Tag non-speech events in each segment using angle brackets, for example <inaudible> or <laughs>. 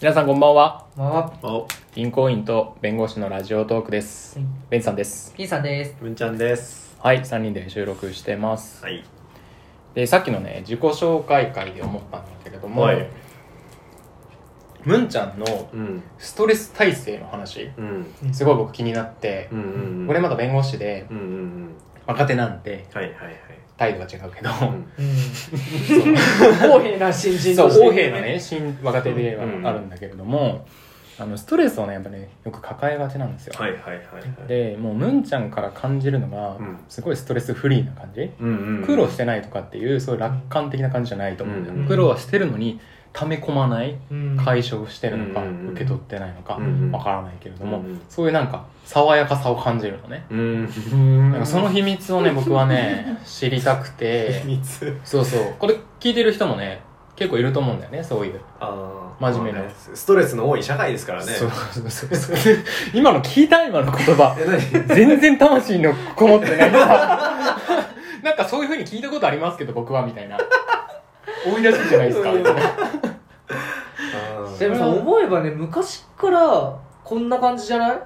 皆さんこんばんは。まあ、お。銀行員と弁護士のラジオトークです。はい。ベンさんです。ピンさんです。文ちゃんです。はい3人で収録してます。はい。でさっきのね自己紹介会で思ったんだけれども、はい。むんちゃんのうん。ストレス耐性の話うん。すごい僕気になってうんうんうん。俺まだ弁護士でうんうんうん。若手なんではいはいはい態度は違うけど。公平な新人そうとして。横柄なね新若手ではうんあるんだけれども、あのストレスをねやっぱねよく抱えがちなんですよ、はいはいはいはい。でもうむんちゃんから感じるのが、うん。すごいストレスフリーな感じ、苦労してないとかっていうそういう楽観的な感じじゃないと思うんだよ、うん。苦労はしてるのに溜め込まないうん。解消してるのか、うん受け取ってないのかうんわからないけれども、うんそういうなんか爽やかさを感じるのね、うん。なんかその秘密をね僕はね <laughs> 知りたくて。秘密。そうそう。これ聞いてる人もね結構いると思うんだよねそういう。真面目な。ストレスの多い社会ですからね。そうそうそう。そ <laughs> う今の聞いた今の言葉。全然魂のこもってない。なんかそういうふうに聞いたことありますけど僕はみたいな多いらしいじゃないですか。<laughs> でもさ、思えばね、昔からこんな感じじゃない？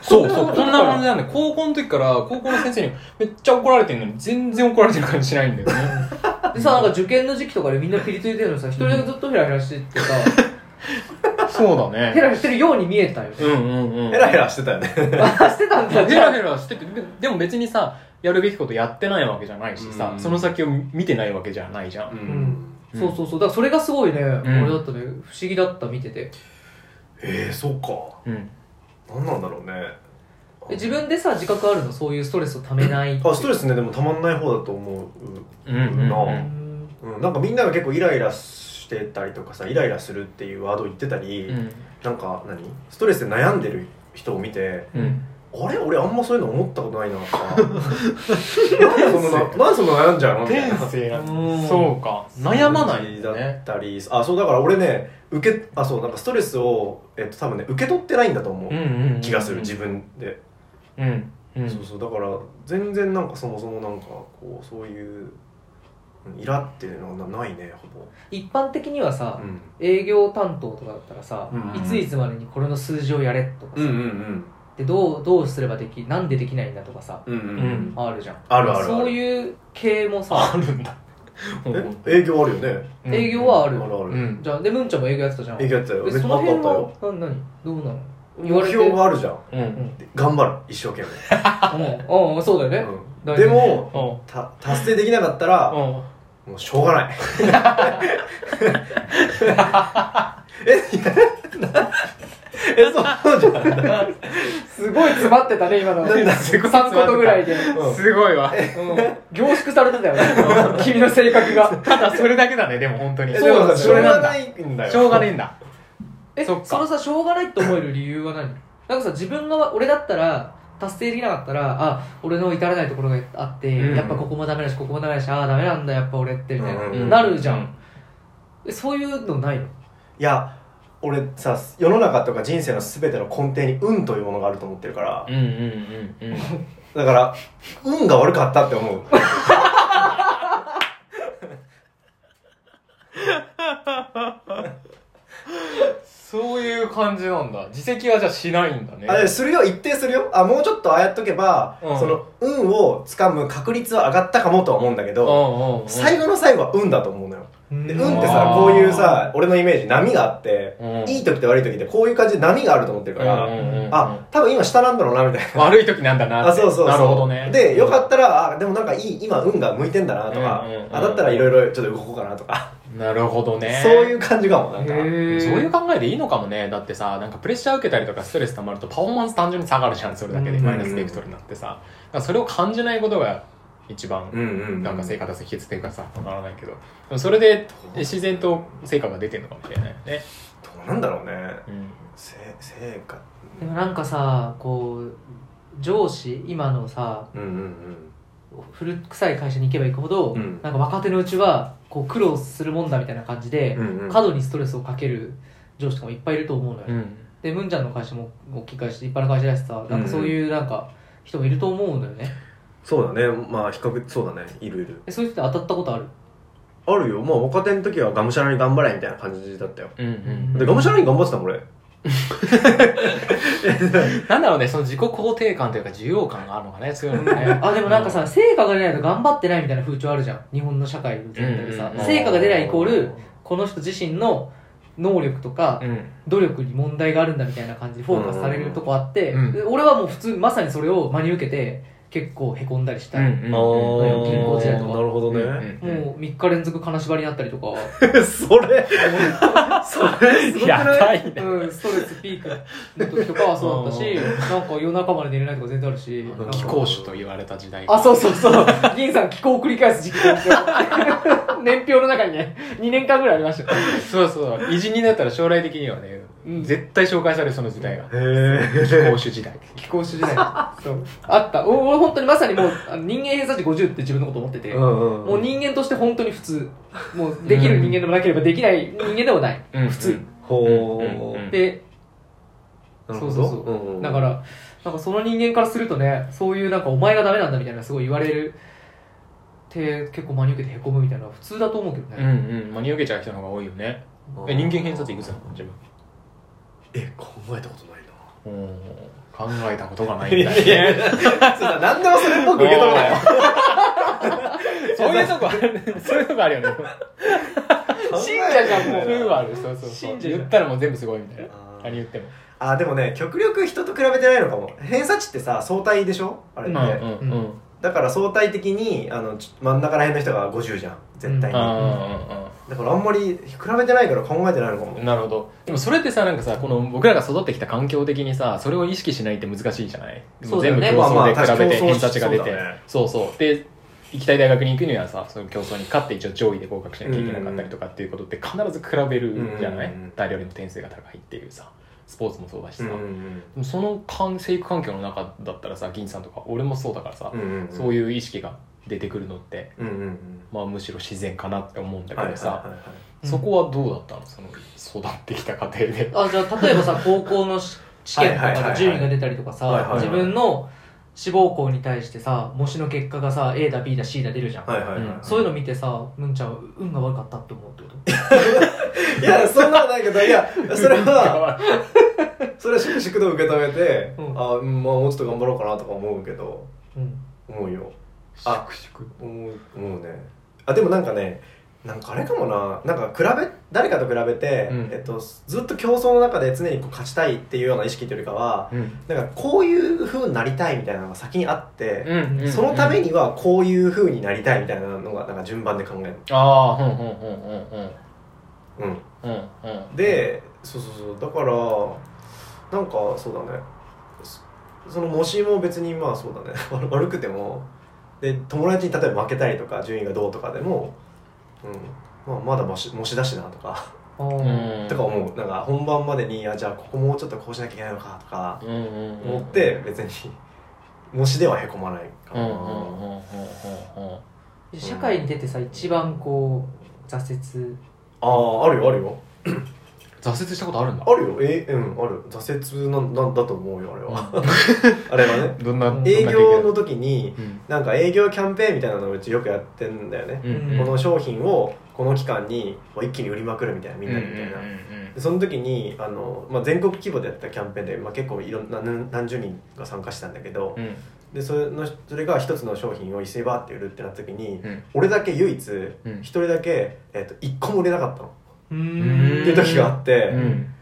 そうそう。<laughs> こんな感じなんで高校の時から高校の先生にめっちゃ怒られてるのに全然怒られてる感じしないんだよね。<laughs> でさ、なんか受験の時期とかでみんなピリついてるのさ、一人だけずっとヘラヘラしててさ、そうだね。ヘラヘラしてるように見えたよね。うんうんうん。ヘラヘラしてたよね。あ、してたんだ、ヘじゃあ。ラヘラしててででも別にさやるべきことやってないわけじゃないしさ、うん。その先を見てないわけじゃないじゃん、うんそうそうそう。だからそれがすごいね、ん。俺だったね、不思議だった、見てて。えーそうか。うん。何なんだろうね。え自分でさ、自覚あるの？そういうストレスをためない。あストレスねでもたまんない方だと思う。うんうんうんなうん。うん、なんかみんなが結構イライラしてたりとかさイライラするっていうワードを言ってたり、うん。なんか何？ストレスで悩んでる人を見てうんあれ？俺あんまそういうの思ったことないな。<laughs> なんでそんななんでそんな悩んじゃうの？みたいな天性なうんそうか。悩まないんだったりあそうだから俺ね受けあそうなんかストレスを、えっと、多分ね受け取ってないんだと思う、うんうんうん気がする自分で、うんうん。そうそう。だから全然なんかそもそもなんかこうそういううんイラっていうのはなないねほぼ。一般的にはさ、うん。営業担当とかだったらさ、うんいついつまでにこれの数字をやれとかさ、うんうんでどうどうすればできなんでできないんだとかさうんうん。あるじゃん。あるあるある。そういう系もさあるんだ。え？営業あるよね？うん。営業はある、あるある、うん。じゃあでむんちゃんも営業やってたじゃん。営業やってたよ。で別にあその辺ったあったよはな何？どうなの？言わ目れて。標があるじゃん。うん。頑張る一生懸うん。うん。そうだよね、命、うん、でもうん。た達成できなかったらもうん。うしょうがない。<laughs> えいやなえそうじゃんすごい詰まってたね今の。なんだ3ことぐらいで、うん。すごいわ。うん、凝縮されてたよね。君の性格が。ただそれだけだねでも本当に。えでもさしょうがそれないんだよ。しょうがねえんだ。えそっか。そのさしょうがないって思える理由は何？なんかさ自分が俺だったら達成できなかったらあ俺の至らないところがあって、うん。やっぱここもダメだしここもダメだしああダメなんだやっぱ俺ってみたいな、うん。なるじゃん、えそういうのないの？いや俺さ世の中とか人生の全ての根底に運というものがあると思ってるから。うんうんうんうん。だから運が悪かったって思う。そういう感じなんだ。自責はじゃあしないんだね。あれするよ。一定するよ。あもうちょっとああやっとけば、うん。その運をつかむ確率は上がったかもとは思うんだけど、うんうんうん。最後の最後は運だと思うでうん。運ってさこういうさ俺のイメージ波があって、うん。いい時と悪い時でこういう感じで波があると思ってるから、うんうんうんあ多分今下なんだろうなみたいな。悪い時なんだなって。あそうそうそう。なるほどね。でよかったらあでもなんかいい今運が向いてんだなとか、うんうんうん。あだったらいろいろちょっと動こうかなとか、なるほどね。そういう感じかもなんか。そういう考えでいいのかもね。だってさなんかプレッシャー受けたりとかストレス溜まるとパフォーマンス単純に下がるじゃんそれだけで。うんマイナスベクトルになってさ。それを感じないことが一番うんうんうん。なんか成果達成秘訣っていうかさわからないけど。でもそれで自然と成果が出てるのかもしれないよね。どうなんだろうね。うん。せ成果。でもなんかさこう上司今のさうんうん古臭い会社に行けば行くほど、うんなんか若手のうちはこう苦労するもんだみたいな感じで、うんうん過度にストレスをかける上司とかもいっぱいいると思うのよ、うん。でムンちゃんの会社も大きい会社立派な会社だしさなんかそういうなんか人もいると思うんだよね、そうだね。まあ比較そうだね。いるいるえそういう人って当たったことある？あるよ。まあ若手の時はがむしゃらに頑張れみたいな感じだったよ。うんうんでがむしゃらに頑張ってたもん俺。<laughs> なんだろうねその自己肯定感というか需要感があるのかね強いのかねあでもなんかさ成果が出ないと頑張ってないみたいな風潮あるじゃん。日本の社会の全体でさ。うんうん。成果が出ないイコールこの人自身の能力とかうん。努力に問題があるんだみたいな感じでフォーカスされるとこあって、うん。で俺はもう普通まさにそれを真に受けて結構へこんだりした、うんうん銀行時代とか。なるほどね、うんうんもう3日連続金縛りになったりとか、それ？<laughs> それすごくやない？ばいね。うん、ストレスピークの時とかはそうだったしなんか夜中まで寝れないとか全然あるし気候種と言われた時代。あそうそうそう。銀さん気候を繰り返す時期が年表の中にね2年間ぐらいありました。よそうそう。偉人になったら将来的にはね、うん。絶対紹介されるその時代が。気候種時代。気候種時代。そう。あった。お俺本当にまさにもうあの人間偏差値50って自分のこと思ってて、うんうんもう人間として本当に普通。もうできる人間でもなければできない人間でもない、うん。普通、ほうん。うん。うでなるほど。そうそうそう。んうんだからなんかその人間からするとねそういうなんかお前がダメなんだみたいなすごい言われるって結構真に受けてへこむみたいなのは普通だと思うけどうんね、うん。真に受けちゃう人の方が多いよね。うんえ人間偏差値いくつなの？自分。え考えたことないな。うん考えたことがないみたいいやいや。そうだ何でもそれっぽく受け止めない <laughs> そういうとこある。そういうとこあるよね。信者じゃんもそういうのあるそうそうそう。信者じゃん。言ったらもう全部すごいみたいな。あー。何言っても。あでもね極力人と比べてないのかも。偏差値ってさ相対でしょ？あれって、うんうんうんだから相対的にあのち真ん中ら辺の人が50じゃん。絶対に、あだからあんまり比べてないから考えてないのかも。ーなるほど。でもそれってさなんかさこの僕らが育ってきた環境的にさそれを意識しないって難しいじゃない？そうね。全部競争でまあまあ比べて偏差値が出て。そうだね。そうそう。で行きたい大学に行くにはさその競争に勝って一応上位で合格しなきゃいけなかったりとかっていうことって必ず比べるじゃない？うん。うんうん誰よりも点数が高いっていうさスポーツもそうだしさ、うんうんでもその環生育環境の中だったらさ銀さんとか俺もそうだからさ、うんうんうん。そういう意識が出てくるのって、うんうんうん。まあ、むしろ自然かなって思うんだけどさ、はいはいはいはい。そこはどうだったの？その育ってきた過程で。あじゃあ例えばさ <laughs> 高校のし試験とはいはいはいはい。かで順位が出たりとかさ、はいはいはい。自分の志望校に対してさ模試の結果がさ A だ B だ C だ出るじゃん、はいはいはい、うん。そういうの見てさむんちゃん運が悪かったって思うってこと？<laughs> いやそんなないけどいやそれはそれは粛々と受け止めて、うん、あ、まあもうちょっと頑張ろうかなとか思うけど、うん、思うよ。あ粛々。思う思うね。あでもなんかねなんかあれかもな。なんか比べ誰かと比べて、うん、えっと、ずっと競争の中で常にこう勝ちたいっていうような意識というよりかは、うん、なんかこういうふうになりたいみたいなのが先にあって、うん、そのためにはこういうふうになりたいみたいなのがなんか順番で考えるああうんうんうん。うん。うんうんうん。でそうそうそう。だからなんかそうだね。そその模試も別にまあそうだね。<laughs> 悪悪くても。で友達に例えば負けたりとか順位がどうとかでも、うん。まあ、まだ模試模試だしなとか、とか思う。なんか本番までにあじゃあここもうちょっとこうしなきゃいけないのかとかうんうんうん。思って別に模試ではへこまないかな、うんうんうんうんうんうん社会に出てさ一番こう挫折。あああるよあるよ挫折したことあるんだ。あるよ。えうんある。挫折なんなんだと思うよあれは。あれはね。<laughs> どんなうん営業の時にうん。なんか営業キャンペーンみたいなのをうちよくやってんだよね、うん。この商品をこの期間に一気に売りまくるみたいなみんなでみたいな、でその時にあの、まあ、全国規模でやったキャンペーンで、まあ、結構いろんな何何十人が参加したんだけど、うん。でそれのそれが一つの商品を一斉にバーって売るってなった時に、うん。俺だけ唯一うん。一人だけ、えっと一個も売れなかったの、うーんっていう時があって、うん。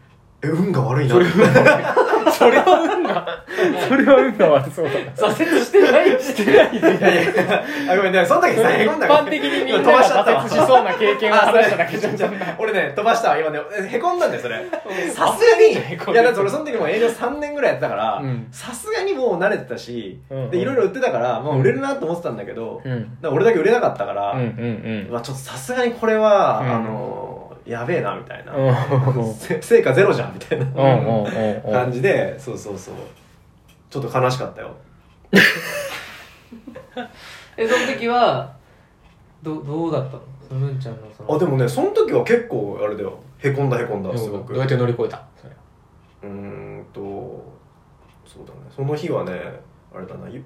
え運が悪いな。それはそれは運がそれは運が悪そうだ。な挫折してないして。ないいやいやあごめんねその時さへこん一だから般的にみんな飛ばしちゃったわが挫折しそうな経験を話しただけじゃん。俺ね飛ばしたわ今ね。へこんだんだよそれさすがにいやだって俺その時もう営業3年ぐらいやってたからうん。さすがにもう慣れてたし、うん。うんでいろいろ売ってたからもう売れるなと思ってたんだけど、うん。ら俺だけ売れなかったから、うんうんまあちょっとさすがにこれは、うん。あのやべえなみたいな、うん。<laughs> せ成果ゼロじゃんみたいな。感じでそうそうそう。ちょっと悲しかったよ。<laughs> えその時はどどうだったの？そのむんちゃんのその。あでもねその時は結構あれだよ。へこんだへこんだすごく。どうやって乗り越えた？うーんとそうだね。その日はねあれだな。ゆ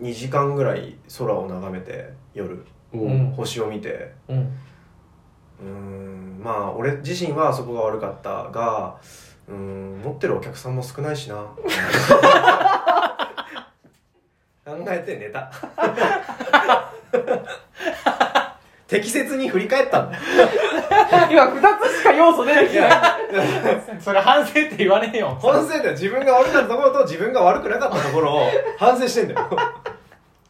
2時間ぐらい空を眺めて夜。うん。星を見て。うんうーんまあ俺自身はそこが悪かったがうーん持ってるお客さんも少ないしな。<laughs> 考えて寝た。適切に振り返った。んだ今2つしか要素出てきてない。それ反省って言わねえよ。反省だよ。自分が悪かったところと自分が悪くなかったところを反省してんだよ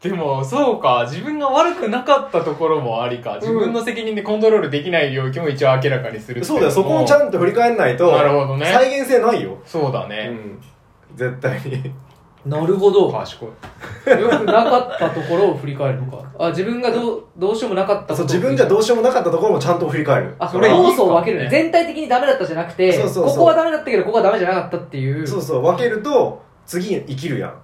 でもそうか。自分が悪くなかったところもありか。自分の責任でコントロールできない領域も一応明らかにするっていそうだよそこをちゃんと振り返んないとなるほどね。再現性ないよ、うそうだね、ん、絶対に。なるほど。賢い。よくなかったところを振り返るのか。あ自分がどうどうしようもなかったことを。そう自分じゃどうしようもなかったところもちゃんと振り返る。あそれいいかもね要素を分けるね。全体的にダメだったじゃなくてそうそうそう。ここはダメだったけどここはダメじゃなかったっていう。そうそう分けると次生きるやん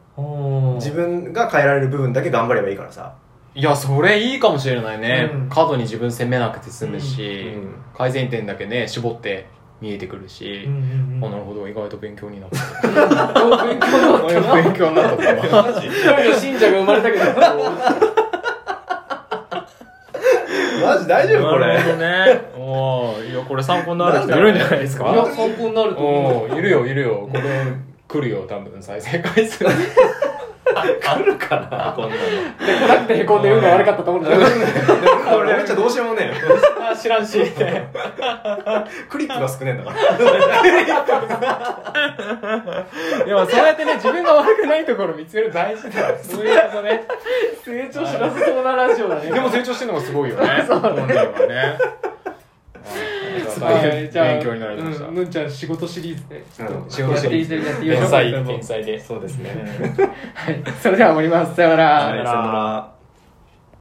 自分が変えられる部分だけ頑張ればいいからさ。いやそれいいかもしれないね、うん。過度に自分責めなくて済むし、うん。改善点だけね絞って見えてくるしうん、うんうん。あなるほど意外と勉強になった。勉強になった。な勉強にな信者が生まれたけどマジ？大丈夫これ？なるほどね。おーいやこれ参考になる人いるんじゃないですか？いや参考になると思う。いるよいるよ。これ来るよ多分再生回数。来るかなこんなの。で来なくてへこんで運が悪かったと思うんだよこれ俺じゃどうしようもねえよ。あ知らんし。クリップが少ねえんだから。でもそうやってね自分が悪くないところ見つけるの大事だよ。そういうことね。成長しなさそうなラジオだね。でも成長してるのがすごいよね。本人はね大変じゃあ勉強になりました。うんむんちゃん仕事シリーズでちょっと。仕事シリーズやっていただきましょう天才天才でそうですねはいそれでは終わりますさようならはいさよなら